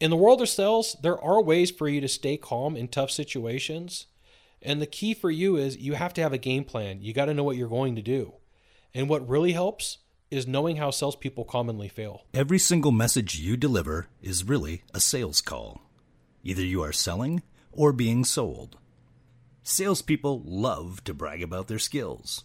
In the world of sales, there are ways for you to stay calm in tough situations. And the key for you is you have to have a game plan. You got to know what you're going to do. And what really helps is knowing how salespeople commonly fail. Every single message you deliver is really a sales call. Either you are selling or being sold. Salespeople love to brag about their skills.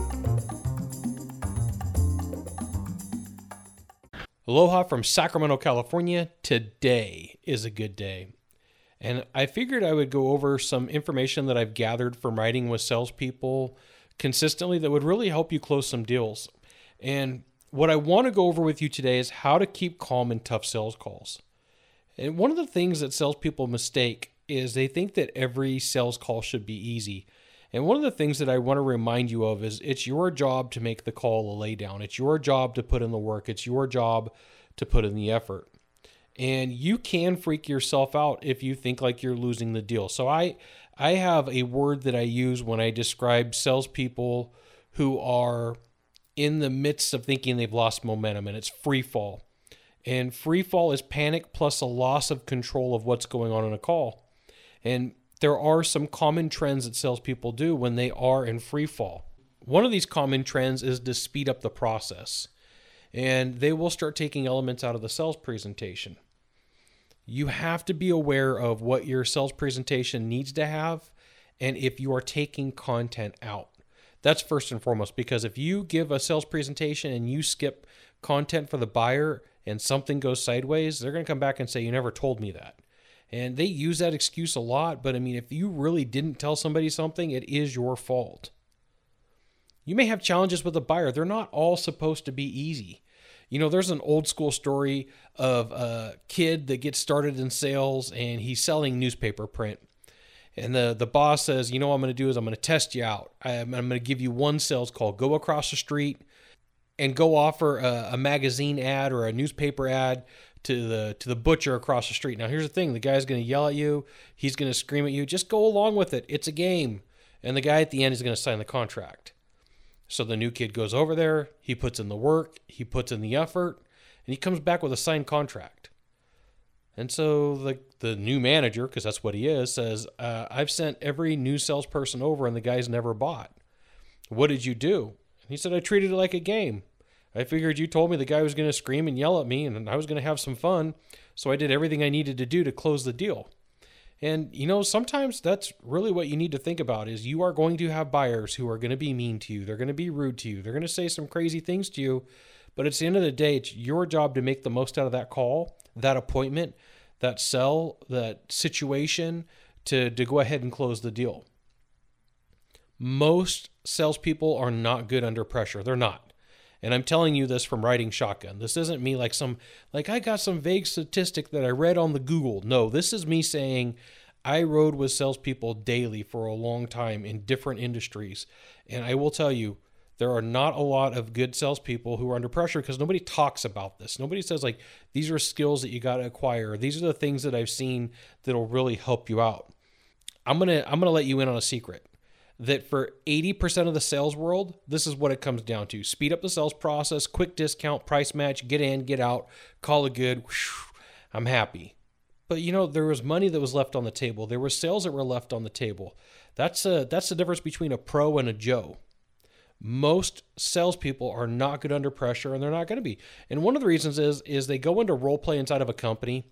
Aloha from Sacramento, California. Today is a good day. And I figured I would go over some information that I've gathered from writing with salespeople consistently that would really help you close some deals. And what I want to go over with you today is how to keep calm in tough sales calls. And one of the things that salespeople mistake is they think that every sales call should be easy. And one of the things that I want to remind you of is it's your job to make the call a lay down. It's your job to put in the work. It's your job to put in the effort. And you can freak yourself out if you think like you're losing the deal. So I I have a word that I use when I describe salespeople who are in the midst of thinking they've lost momentum, and it's free fall. And free fall is panic plus a loss of control of what's going on in a call. And there are some common trends that salespeople do when they are in free fall. One of these common trends is to speed up the process, and they will start taking elements out of the sales presentation. You have to be aware of what your sales presentation needs to have and if you are taking content out. That's first and foremost because if you give a sales presentation and you skip content for the buyer and something goes sideways, they're going to come back and say, You never told me that. And they use that excuse a lot, but I mean, if you really didn't tell somebody something, it is your fault. You may have challenges with a buyer, they're not all supposed to be easy. You know, there's an old school story of a kid that gets started in sales and he's selling newspaper print. And the, the boss says, You know what I'm going to do is I'm going to test you out. I'm, I'm going to give you one sales call. Go across the street and go offer a, a magazine ad or a newspaper ad to the to the butcher across the street. Now here's the thing, the guy's going to yell at you, he's going to scream at you, just go along with it. It's a game. And the guy at the end is going to sign the contract. So the new kid goes over there, he puts in the work, he puts in the effort, and he comes back with a signed contract. And so the the new manager, because that's what he is, says, uh, "I've sent every new salesperson over, and the guy's never bought. What did you do?" he said, "I treated it like a game. I figured you told me the guy was going to scream and yell at me and I was going to have some fun. So I did everything I needed to do to close the deal. And you know, sometimes that's really what you need to think about is you are going to have buyers who are going to be mean to you. They're going to be rude to you. They're going to say some crazy things to you. But at the end of the day, it's your job to make the most out of that call, that appointment, that sell, that situation to, to go ahead and close the deal. Most salespeople are not good under pressure. They're not. And I'm telling you this from writing shotgun. This isn't me like some, like I got some vague statistic that I read on the Google. No, this is me saying I rode with salespeople daily for a long time in different industries. And I will tell you, there are not a lot of good salespeople who are under pressure because nobody talks about this. Nobody says, like, these are skills that you got to acquire. These are the things that I've seen that'll really help you out. I'm going to I'm going to let you in on a secret that for 80% of the sales world, this is what it comes down to. Speed up the sales process, quick discount, price match, get in, get out, call it good. Whew, I'm happy. But you know, there was money that was left on the table. There were sales that were left on the table. That's a, that's the difference between a pro and a Joe. Most salespeople are not good under pressure, and they're not going to be. And one of the reasons is is they go into role play inside of a company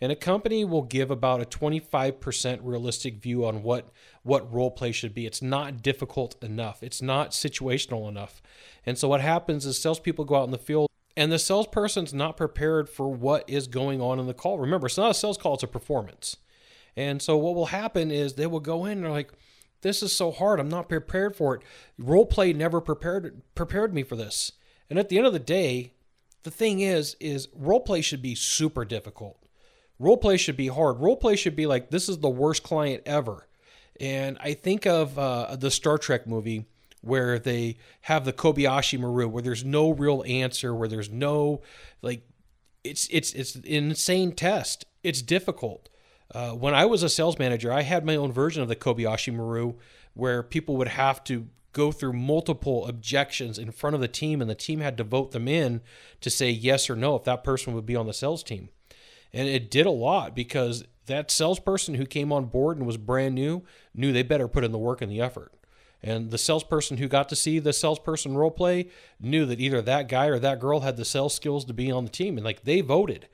and a company will give about a 25% realistic view on what what role play should be. It's not difficult enough. It's not situational enough. And so what happens is salespeople go out in the field and the salesperson's not prepared for what is going on in the call. Remember, it's not a sales call, it's a performance. And so what will happen is they will go in and they're like, this is so hard. I'm not prepared for it. Role play never prepared prepared me for this. And at the end of the day, the thing is, is role play should be super difficult. Role play should be hard. Role play should be like, this is the worst client ever. And I think of uh, the Star Trek movie where they have the Kobayashi Maru, where there's no real answer, where there's no like, it's it's it's an insane test. It's difficult. Uh, when I was a sales manager, I had my own version of the Kobayashi Maru, where people would have to go through multiple objections in front of the team, and the team had to vote them in to say yes or no if that person would be on the sales team. And it did a lot because that salesperson who came on board and was brand new knew they better put in the work and the effort. And the salesperson who got to see the salesperson role play knew that either that guy or that girl had the sales skills to be on the team. And like they voted.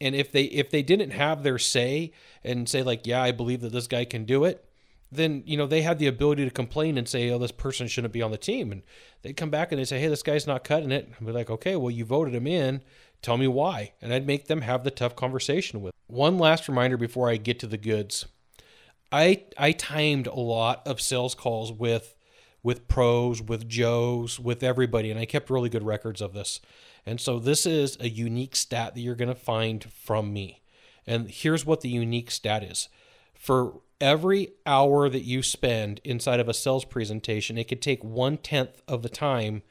And if they if they didn't have their say and say like, yeah, I believe that this guy can do it, then you know they had the ability to complain and say, "Oh, this person shouldn't be on the team." And they come back and they say, "Hey, this guy's not cutting it." And be like, "Okay, well, you voted him in. Tell me why." And I'd make them have the tough conversation with. One last reminder before I get to the goods. I I timed a lot of sales calls with with pros, with Joes, with everybody, and I kept really good records of this. And so this is a unique stat that you're going to find from me. And here's what the unique stat is. For every hour that you spend inside of a sales presentation, it could take one tenth of the time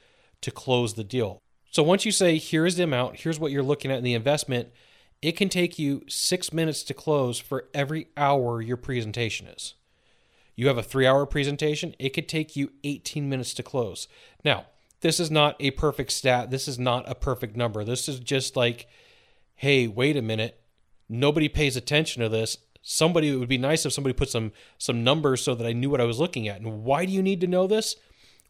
to close the deal. So once you say, here's the amount, here's what you're looking at in the investment, it can take you six minutes to close for every hour your presentation is. You have a three hour presentation, it could take you 18 minutes to close. Now, this is not a perfect stat. This is not a perfect number. This is just like, hey, wait a minute. Nobody pays attention to this somebody it would be nice if somebody put some some numbers so that I knew what I was looking at. And why do you need to know this?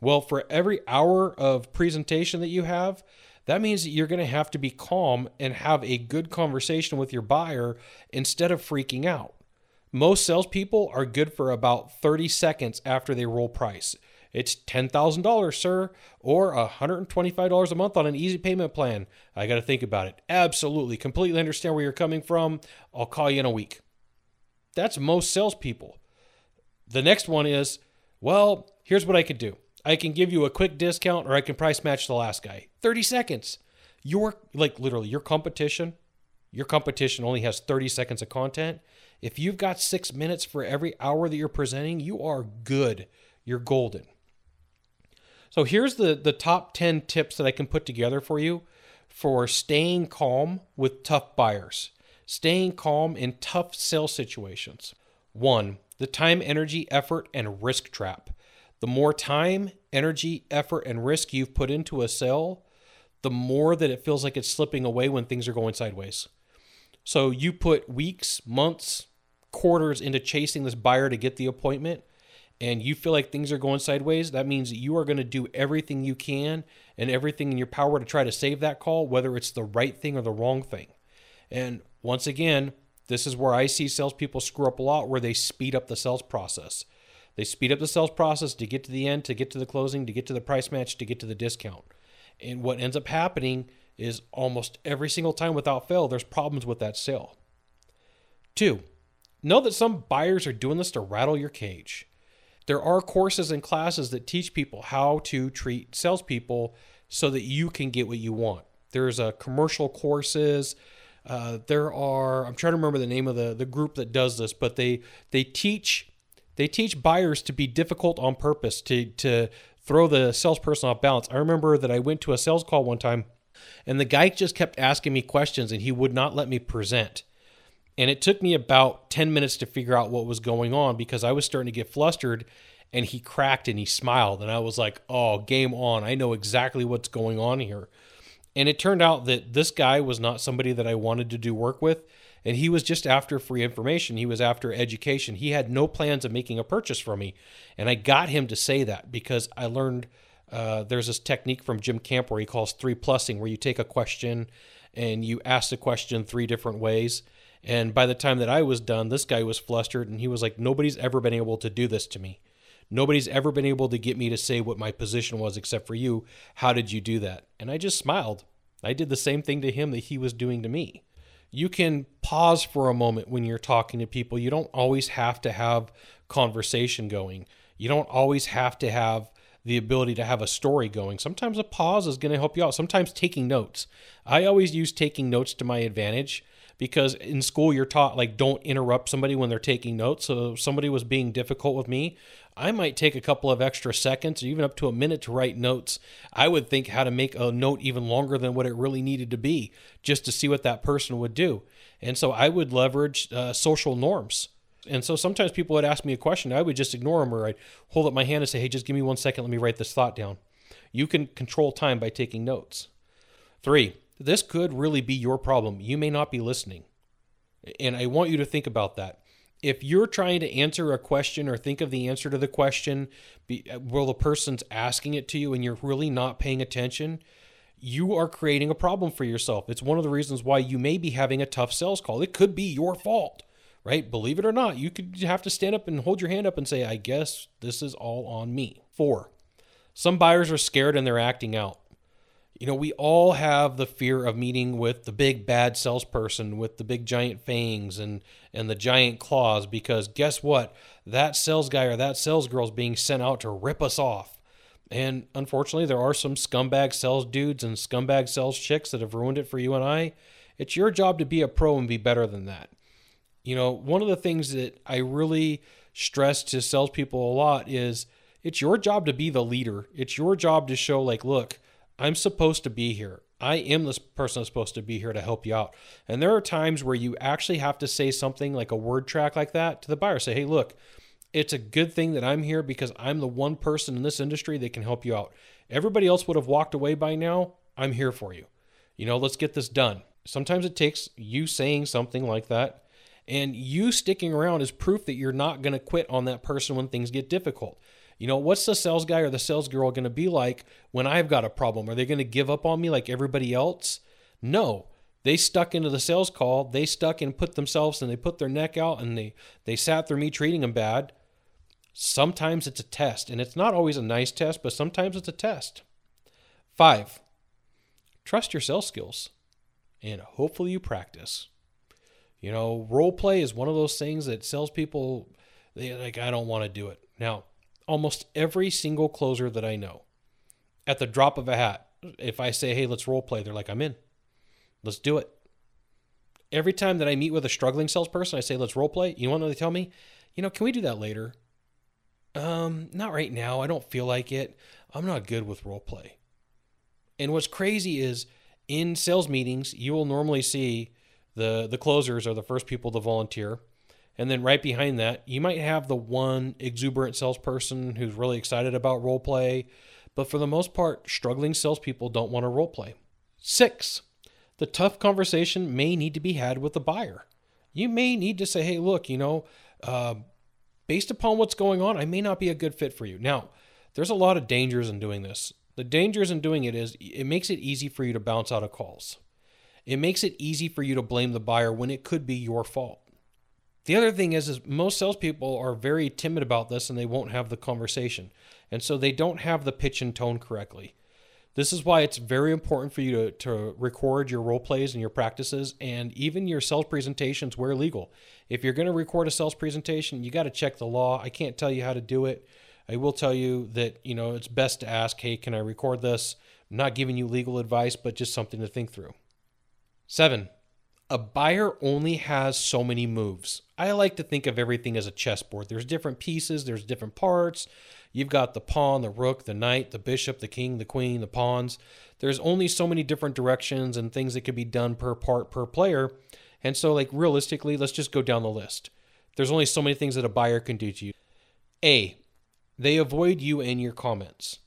Well, for every hour of presentation that you have, that means that you're going to have to be calm and have a good conversation with your buyer instead of freaking out. Most salespeople are good for about 30 seconds after they roll price. It's $10,000, sir, or $125 a month on an easy payment plan. I got to think about it. Absolutely. Completely understand where you're coming from. I'll call you in a week. That's most salespeople. The next one is, well, here's what I could do. I can give you a quick discount or I can price match the last guy. 30 seconds. Your like literally your competition, your competition only has 30 seconds of content. If you've got 6 minutes for every hour that you're presenting, you are good. You're golden. So here's the the top 10 tips that I can put together for you for staying calm with tough buyers staying calm in tough sales situations. One, the time, energy, effort, and risk trap. The more time, energy, effort, and risk you've put into a sale, the more that it feels like it's slipping away when things are going sideways. So you put weeks, months, quarters into chasing this buyer to get the appointment, and you feel like things are going sideways, that means that you are going to do everything you can and everything in your power to try to save that call, whether it's the right thing or the wrong thing. And once again, this is where I see salespeople screw up a lot, where they speed up the sales process. They speed up the sales process to get to the end, to get to the closing, to get to the price match, to get to the discount. And what ends up happening is almost every single time without fail, there's problems with that sale. Two, know that some buyers are doing this to rattle your cage. There are courses and classes that teach people how to treat salespeople so that you can get what you want. There's a commercial courses, uh, there are I'm trying to remember the name of the the group that does this, but they they teach they teach buyers to be difficult on purpose to to throw the salesperson off balance. I remember that I went to a sales call one time, and the guy just kept asking me questions, and he would not let me present. And it took me about 10 minutes to figure out what was going on because I was starting to get flustered and he cracked and he smiled. And I was like, oh, game on. I know exactly what's going on here. And it turned out that this guy was not somebody that I wanted to do work with. And he was just after free information. He was after education. He had no plans of making a purchase from me. And I got him to say that because I learned uh, there's this technique from Jim Camp where he calls three plusing, where you take a question and you ask the question three different ways. And by the time that I was done, this guy was flustered and he was like, Nobody's ever been able to do this to me. Nobody's ever been able to get me to say what my position was except for you. How did you do that? And I just smiled. I did the same thing to him that he was doing to me. You can pause for a moment when you're talking to people. You don't always have to have conversation going. You don't always have to have the ability to have a story going. Sometimes a pause is going to help you out. Sometimes taking notes. I always use taking notes to my advantage because in school you're taught like don't interrupt somebody when they're taking notes. So somebody was being difficult with me, I might take a couple of extra seconds or even up to a minute to write notes. I would think how to make a note even longer than what it really needed to be just to see what that person would do. And so I would leverage uh, social norms. And so sometimes people would ask me a question, I would just ignore them or I'd hold up my hand and say, hey, just give me one second, let me write this thought down. You can control time by taking notes. Three, this could really be your problem. You may not be listening. And I want you to think about that. If you're trying to answer a question or think of the answer to the question uh, while the person's asking it to you and you're really not paying attention, you are creating a problem for yourself. It's one of the reasons why you may be having a tough sales call. It could be your fault, right? Believe it or not, you could have to stand up and hold your hand up and say, I guess this is all on me. Four, some buyers are scared and they're acting out you know, we all have the fear of meeting with the big bad salesperson with the big giant fangs and and the giant claws because guess what? That sales guy or that sales girl is being sent out to rip us off. And unfortunately, there are some scumbag sales dudes and scumbag sales chicks that have ruined it for you and I. It's your job to be a pro and be better than that. You know, one of the things that I really stress to salespeople a lot is it's your job to be the leader. It's your job to show, like, look, I'm supposed to be here. I am this person that's supposed to be here to help you out. And there are times where you actually have to say something like a word track like that to the buyer. Say, hey, look, it's a good thing that I'm here because I'm the one person in this industry that can help you out. Everybody else would have walked away by now. I'm here for you. You know, let's get this done. Sometimes it takes you saying something like that and you sticking around is proof that you're not going to quit on that person when things get difficult. You know, what's the sales guy or the sales girl going to be like when I've got a problem? Are they going to give up on me like everybody else? No. They stuck into the sales call. They stuck and put themselves and they put their neck out and they they sat through me treating them bad. Sometimes it's a test, and it's not always a nice test, but sometimes it's a test. Five, trust your sales skills and hopefully you practice. You know, role play is one of those things that salespeople they like, I don't want to do it. Now, almost every single closer that I know, at the drop of a hat, if I say, hey, let's role play, they're like, I'm in. Let's do it. Every time that I meet with a struggling salesperson, I say, let's role play. You know what they tell me? You know, can we do that later? Um, not right now. I don't feel like it. I'm not good with role play. And what's crazy is in sales meetings, you will normally see the the closers are the first people to volunteer. And then right behind that, you might have the one exuberant salesperson who's really excited about role play, but for the most part, struggling salespeople don't want to role play. Six, the tough conversation may need to be had with the buyer. You may need to say, hey, look, you know, uh, based upon what's going on, I may not be a good fit for you. Now, there's a lot of dangers in doing this. The dangers in doing it is it makes it easy for you to bounce out of calls. It makes it easy for you to blame the buyer when it could be your fault. The other thing is, is most salespeople are very timid about this and they won't have the conversation. And so they don't have the pitch and tone correctly. This is why it's very important for you to, to record your role plays and your practices and even your sales presentations where legal. If you're going to record a sales presentation, you got to check the law. I can't tell you how to do it. I will tell you that, you know, it's best to ask, hey, can I record this? I'm not giving you legal advice, but just something to think through. Seven, a buyer only has so many moves. I like to think of everything as a chessboard. There's different pieces, there's different parts. You've got the pawn, the rook, the knight, the bishop, the king, the queen, the pawns. There's only so many different directions and things that could be done per part per player. And so, like, realistically, let's just go down the list. There's only so many things that a buyer can do to you. A, they avoid you and your comments.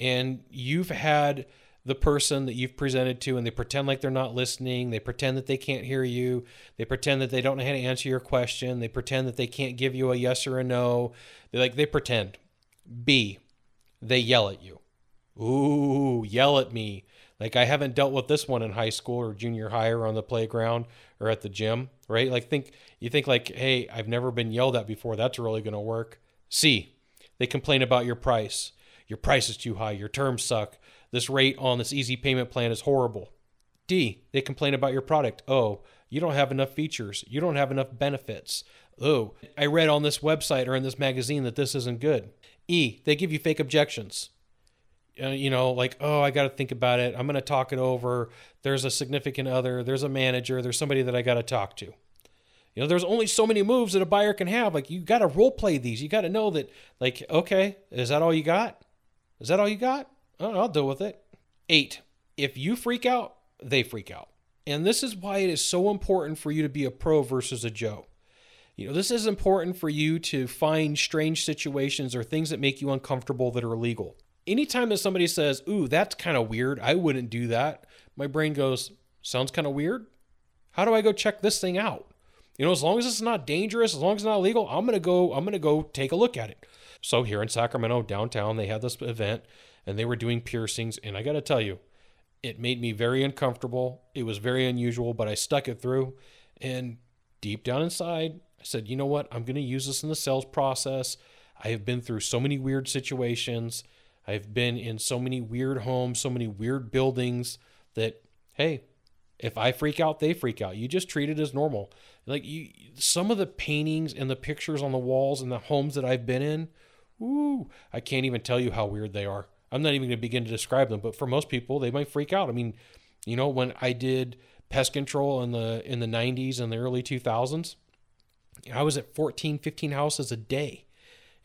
And you've had the person that you've presented to and they pretend like they're not listening. They pretend that they can't hear you. They pretend that they don't know how to answer your question. They pretend that they can't give you a yes or a no. They like they pretend. B, they yell at you. Ooh, yell at me. Like I haven't dealt with this one in high school or junior high or on the playground or at the gym, right? Like think you think like, "Hey, I've never been yelled at before. That's really going to work." C, they complain about your price. Your price is too high. Your terms suck this rate on this easy payment plan is horrible. D, they complain about your product. Oh, you don't have enough features. You don't have enough benefits. Oh, I read on this website or in this magazine that this isn't good. E, they give you fake objections. uh, you know, like, oh, I got to think about it. I'm going to talk it over. There's a significant other, there's a manager, there's somebody that I got to talk to. You know, there's only so many moves that a buyer can have. Like, you got to role play these. You got to know that, like, okay, is that all you got? Is that all you got? I'll deal with it. Eight, if you freak out, they freak out. And this is why it is so important for you to be a pro versus a Joe. You know, this is important for you to find strange situations or things that make you uncomfortable that are illegal. Anytime that somebody says, Ooh, that's kind of weird, I wouldn't do that, my brain goes, Sounds kind of weird. How do I go check this thing out? You know, as long as it's not dangerous, as long as it's not illegal, I'm gonna go, I'm gonna go take a look at it. So here in Sacramento, downtown, they had this event and they were doing piercings, and I gotta tell you, it made me very uncomfortable. It was very unusual, but I stuck it through. And deep down inside, I said, you know what? I'm going to use this in the sales process. I have been through so many weird situations. I've been in so many weird homes, so many weird buildings that, hey, if I freak out, they freak out. You just treat it as normal. Like you, some of the paintings and the pictures on the walls in the homes that I've been in, ooh, I can't even tell you how weird they are. I'm not even going to begin to describe them, but for most people, they might freak out. I mean, you know, when I did pest control in the in the 90s and the early 2000s, I was at 14, 15 houses a day.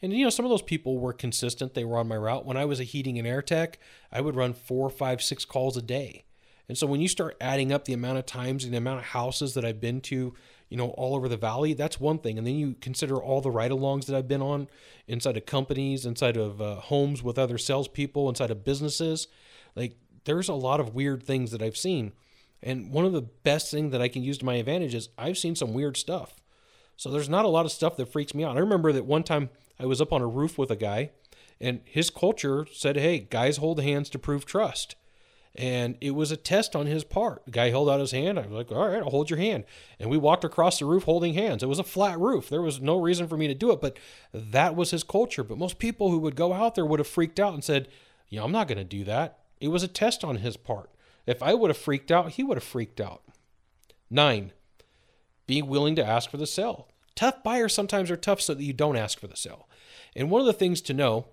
And you know, some of those people were consistent. They were on my route. When I was a heating and air tech, I would run four, five, six calls a day. And so when you start adding up the amount of times and the amount of houses that I've been to, you know, all over the valley, that's one thing. And then you consider all the ride alongs that I've been on inside of companies, inside of uh, homes with other salespeople, inside of businesses. Like, there's a lot of weird things that I've seen. And one of the best things that I can use to my advantage is I've seen some weird stuff. So there's not a lot of stuff that freaks me out. I remember that one time I was up on a roof with a guy, and his culture said, Hey, guys hold hands to prove trust. And it was a test on his part. The guy held out his hand. I was like, All right, I'll hold your hand. And we walked across the roof holding hands. It was a flat roof. There was no reason for me to do it, but that was his culture. But most people who would go out there would have freaked out and said, Yeah, I'm not going to do that. It was a test on his part. If I would have freaked out, he would have freaked out. Nine, being willing to ask for the sale. Tough buyers sometimes are tough so that you don't ask for the sale. And one of the things to know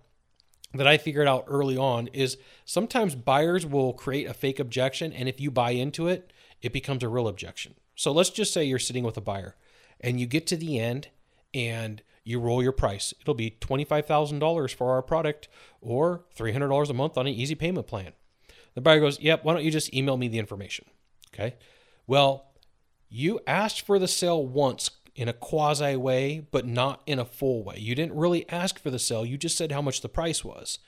that I figured out early on is sometimes buyers will create a fake objection, and if you buy into it, it becomes a real objection. So let's just say you're sitting with a buyer and you get to the end and you roll your price. It'll be $25,000 for our product or $300 a month on an easy payment plan. The buyer goes, Yep, why don't you just email me the information? Okay. Well, you asked for the sale once in a quasi way, but not in a full way. You didn't really ask for the sale, you just said how much the price was.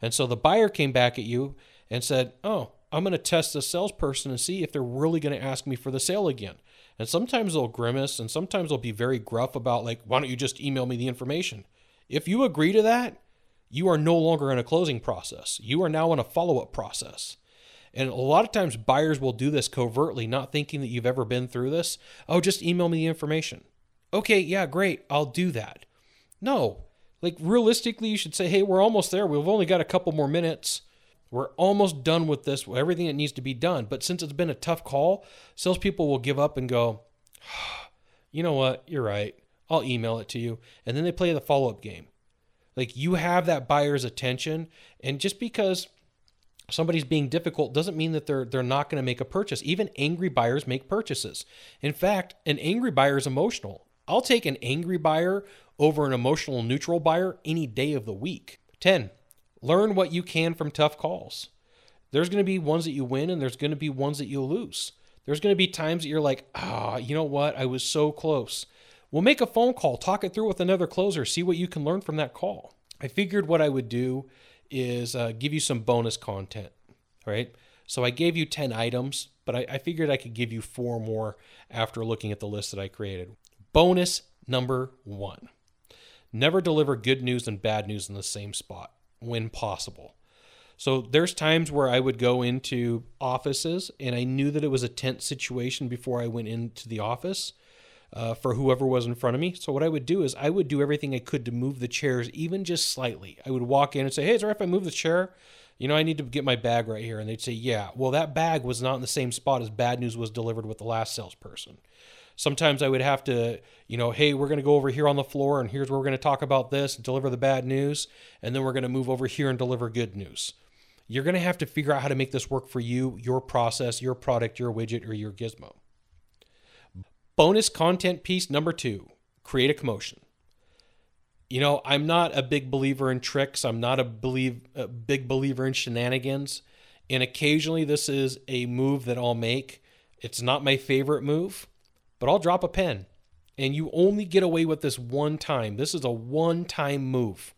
And so the buyer came back at you and said, Oh, I'm going to test the salesperson and see if they're really going to ask me for the sale again. And sometimes they'll grimace and sometimes they'll be very gruff about, like, why don't you just email me the information? If you agree to that, you are no longer in a closing process. You are now in a follow up process. And a lot of times buyers will do this covertly, not thinking that you've ever been through this. Oh, just email me the information okay, yeah, great, I'll do that. No, like realistically, you should say, hey, we're almost there. We've only got a couple more minutes. We're almost done with this, everything that needs to be done. But since it's been a tough call, salespeople will give up and go, you know what, you're right. I'll email it to you. And then they play the follow up game. Like you have that buyer's attention. And just because somebody's being difficult doesn't mean that they're they're not going to make a purchase. Even angry buyers make purchases. In fact, an angry buyer is emotional. I'll take an angry buyer over an emotional neutral buyer any day of the week. 10. Learn what you can from tough calls. There's going to be ones that you win and there's going to be ones that you lose. There's going to be times that you're like, ah, you know what? I was so close. We'll make a phone call, talk it through with another closer, see what you can learn from that call. I figured what I would do is uh, give you some bonus content, right? So I gave you 10 items, but I, I figured I could give you four more after looking at the list that I created. Bonus number one never deliver good news and bad news in the same spot when possible. So there's times where I would go into offices and I knew that it was a tense situation before I went into the office uh, for whoever was in front of me. So what I would do is I would do everything I could to move the chairs even just slightly. I would walk in and say, "Hey, is it if I move the chair?" You know, I need to get my bag right here. And they'd say, Yeah. Well, that bag was not in the same spot as bad news was delivered with the last salesperson. Sometimes I would have to, you know, hey, we're going to go over here on the floor and here's where we're going to talk about this deliver the bad news. And then we're going to move over here and deliver good news. You're going to have to figure out how to make this work for you, your process, your product, your widget, or your gizmo. Bonus content piece number two create a commotion. You know, I'm not a big believer in tricks. I'm not a believe a big believer in shenanigans. And occasionally this is a move that I'll make. It's not my favorite move, but I'll drop a pen. And you only get away with this one time. This is a one-time move.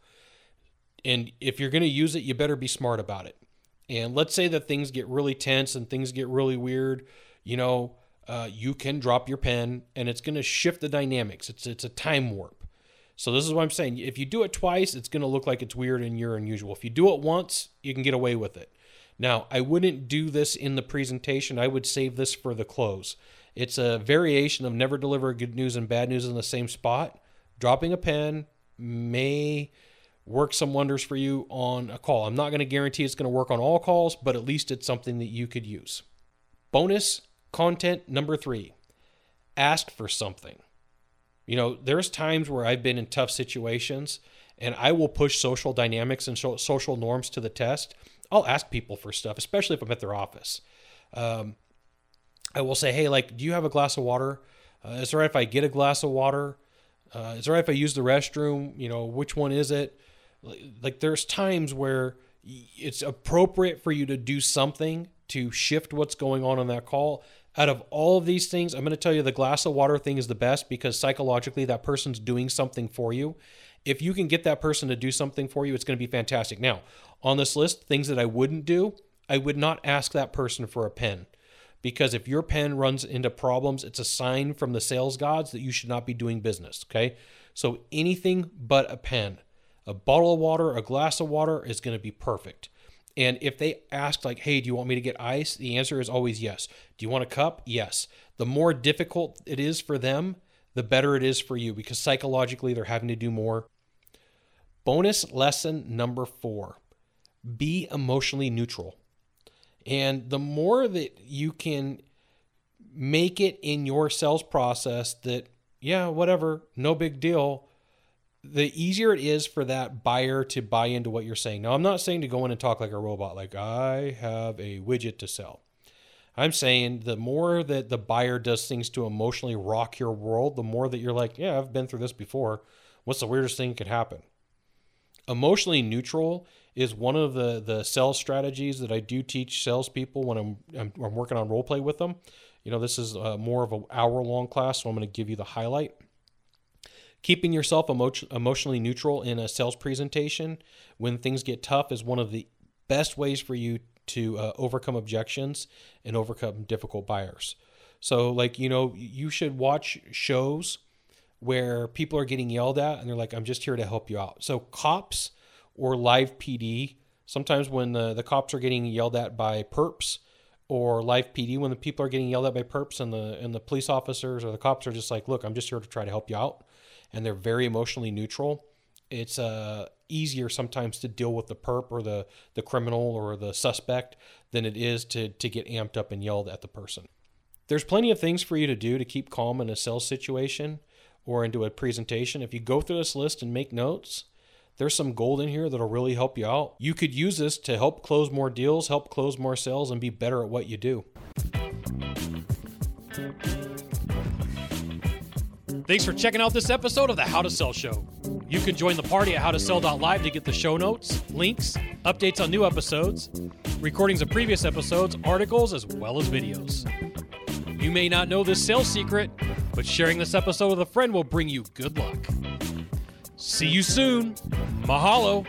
And if you're going to use it, you better be smart about it. And let's say that things get really tense and things get really weird, you know, uh, you can drop your pen and it's going to shift the dynamics. It's it's a time warp. So this is what I'm saying. If you do it twice, it's going to look like it's weird and you're unusual. If you do it once, you can get away with it. Now, I wouldn't do this in the presentation. I would save this for the close. It's a variation of never deliver good news and bad news in the same spot. Dropping a pen may work some wonders for you on a call. I'm not going to guarantee it's going to work on all calls, but at least it's something that you could use. Bonus content number three ask for something. You know, there's times where I've been in tough situations and I will push social dynamics and social norms to the test. I'll ask people for stuff, especially if I'm at their office. Um, I will say, hey, like, do you have a glass of water? Uh, is it right if I get a glass of water? Uh, is it right if I use the restroom? You know, which one is it? Like, there's times where it's appropriate for you to do something to shift what's going on in that call. Out of all of these things, I'm going to tell you the glass of water thing is the best because psychologically that person's doing something for you. If you can get that person to do something for you, it's going to be fantastic. Now, on this list, things that I wouldn't do, I would not ask that person for a pen because if your pen runs into problems, it's a sign from the sales gods that you should not be doing business. Okay. So anything but a pen, a bottle of water, a glass of water is going to be perfect. And if they ask, like, hey, do you want me to get ice? The answer is always yes. Do you want a cup? Yes. The more difficult it is for them, the better it is for you because psychologically they're having to do more. Bonus lesson number four be emotionally neutral. And the more that you can make it in your sales process that, yeah, whatever, no big deal, the easier it is for that buyer to buy into what you're saying. Now, I'm not saying to go in and talk like a robot, like I have a widget to sell. I'm saying the more that the buyer does things to emotionally rock your world, the more that you're like, yeah, I've been through this before. What's the weirdest thing could happen? Emotionally neutral is one of the the sales strategies that I do teach salespeople when I'm I'm, I'm working on role play with them. You know, this is uh, more of an hour long class, so I'm going to give you the highlight. Keeping yourself emo- emotionally neutral in a sales presentation when things get tough is one of the best ways for you to uh, overcome objections and overcome difficult buyers. So, like, you know, you should watch shows where people are getting yelled at and they're like, I'm just here to help you out. So, cops or live PD. Sometimes when the, the cops are getting yelled at by perps or live PD, when the people are getting yelled at by perps and the and the police officers or the cops are just like, look, I'm just here to try to help you out, and they're very emotionally neutral. It's uh, easier sometimes to deal with the perp or the the criminal or the suspect than it is to to get amped up and yelled at the person. There's plenty of things for you to do to keep calm in a sales situation or into a presentation. If you go through this list and make notes, there's some gold in here that'll really help you out. You could use this to help close more deals, help close more sales, and be better at what you do. Thanks for checking out this episode of the How to Sell Show. You can join the party at howtosell.live to get the show notes, links, updates on new episodes, recordings of previous episodes, articles, as well as videos. You may not know this sales secret, but sharing this episode with a friend will bring you good luck. See you soon. Mahalo.